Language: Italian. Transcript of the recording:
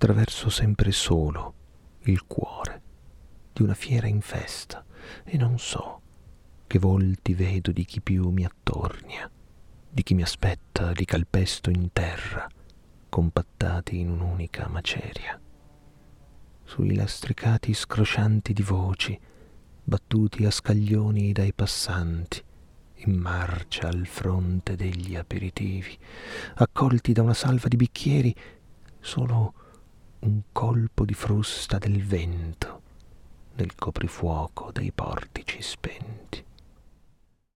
attraverso sempre solo il cuore di una fiera in festa e non so che volti vedo di chi più mi attornia, di chi mi aspetta li calpesto in terra, compattati in un'unica maceria. Sui lastricati scroscianti di voci, battuti a scaglioni dai passanti, in marcia al fronte degli aperitivi, accolti da una salva di bicchieri, solo un colpo di frusta del vento nel coprifuoco dei portici.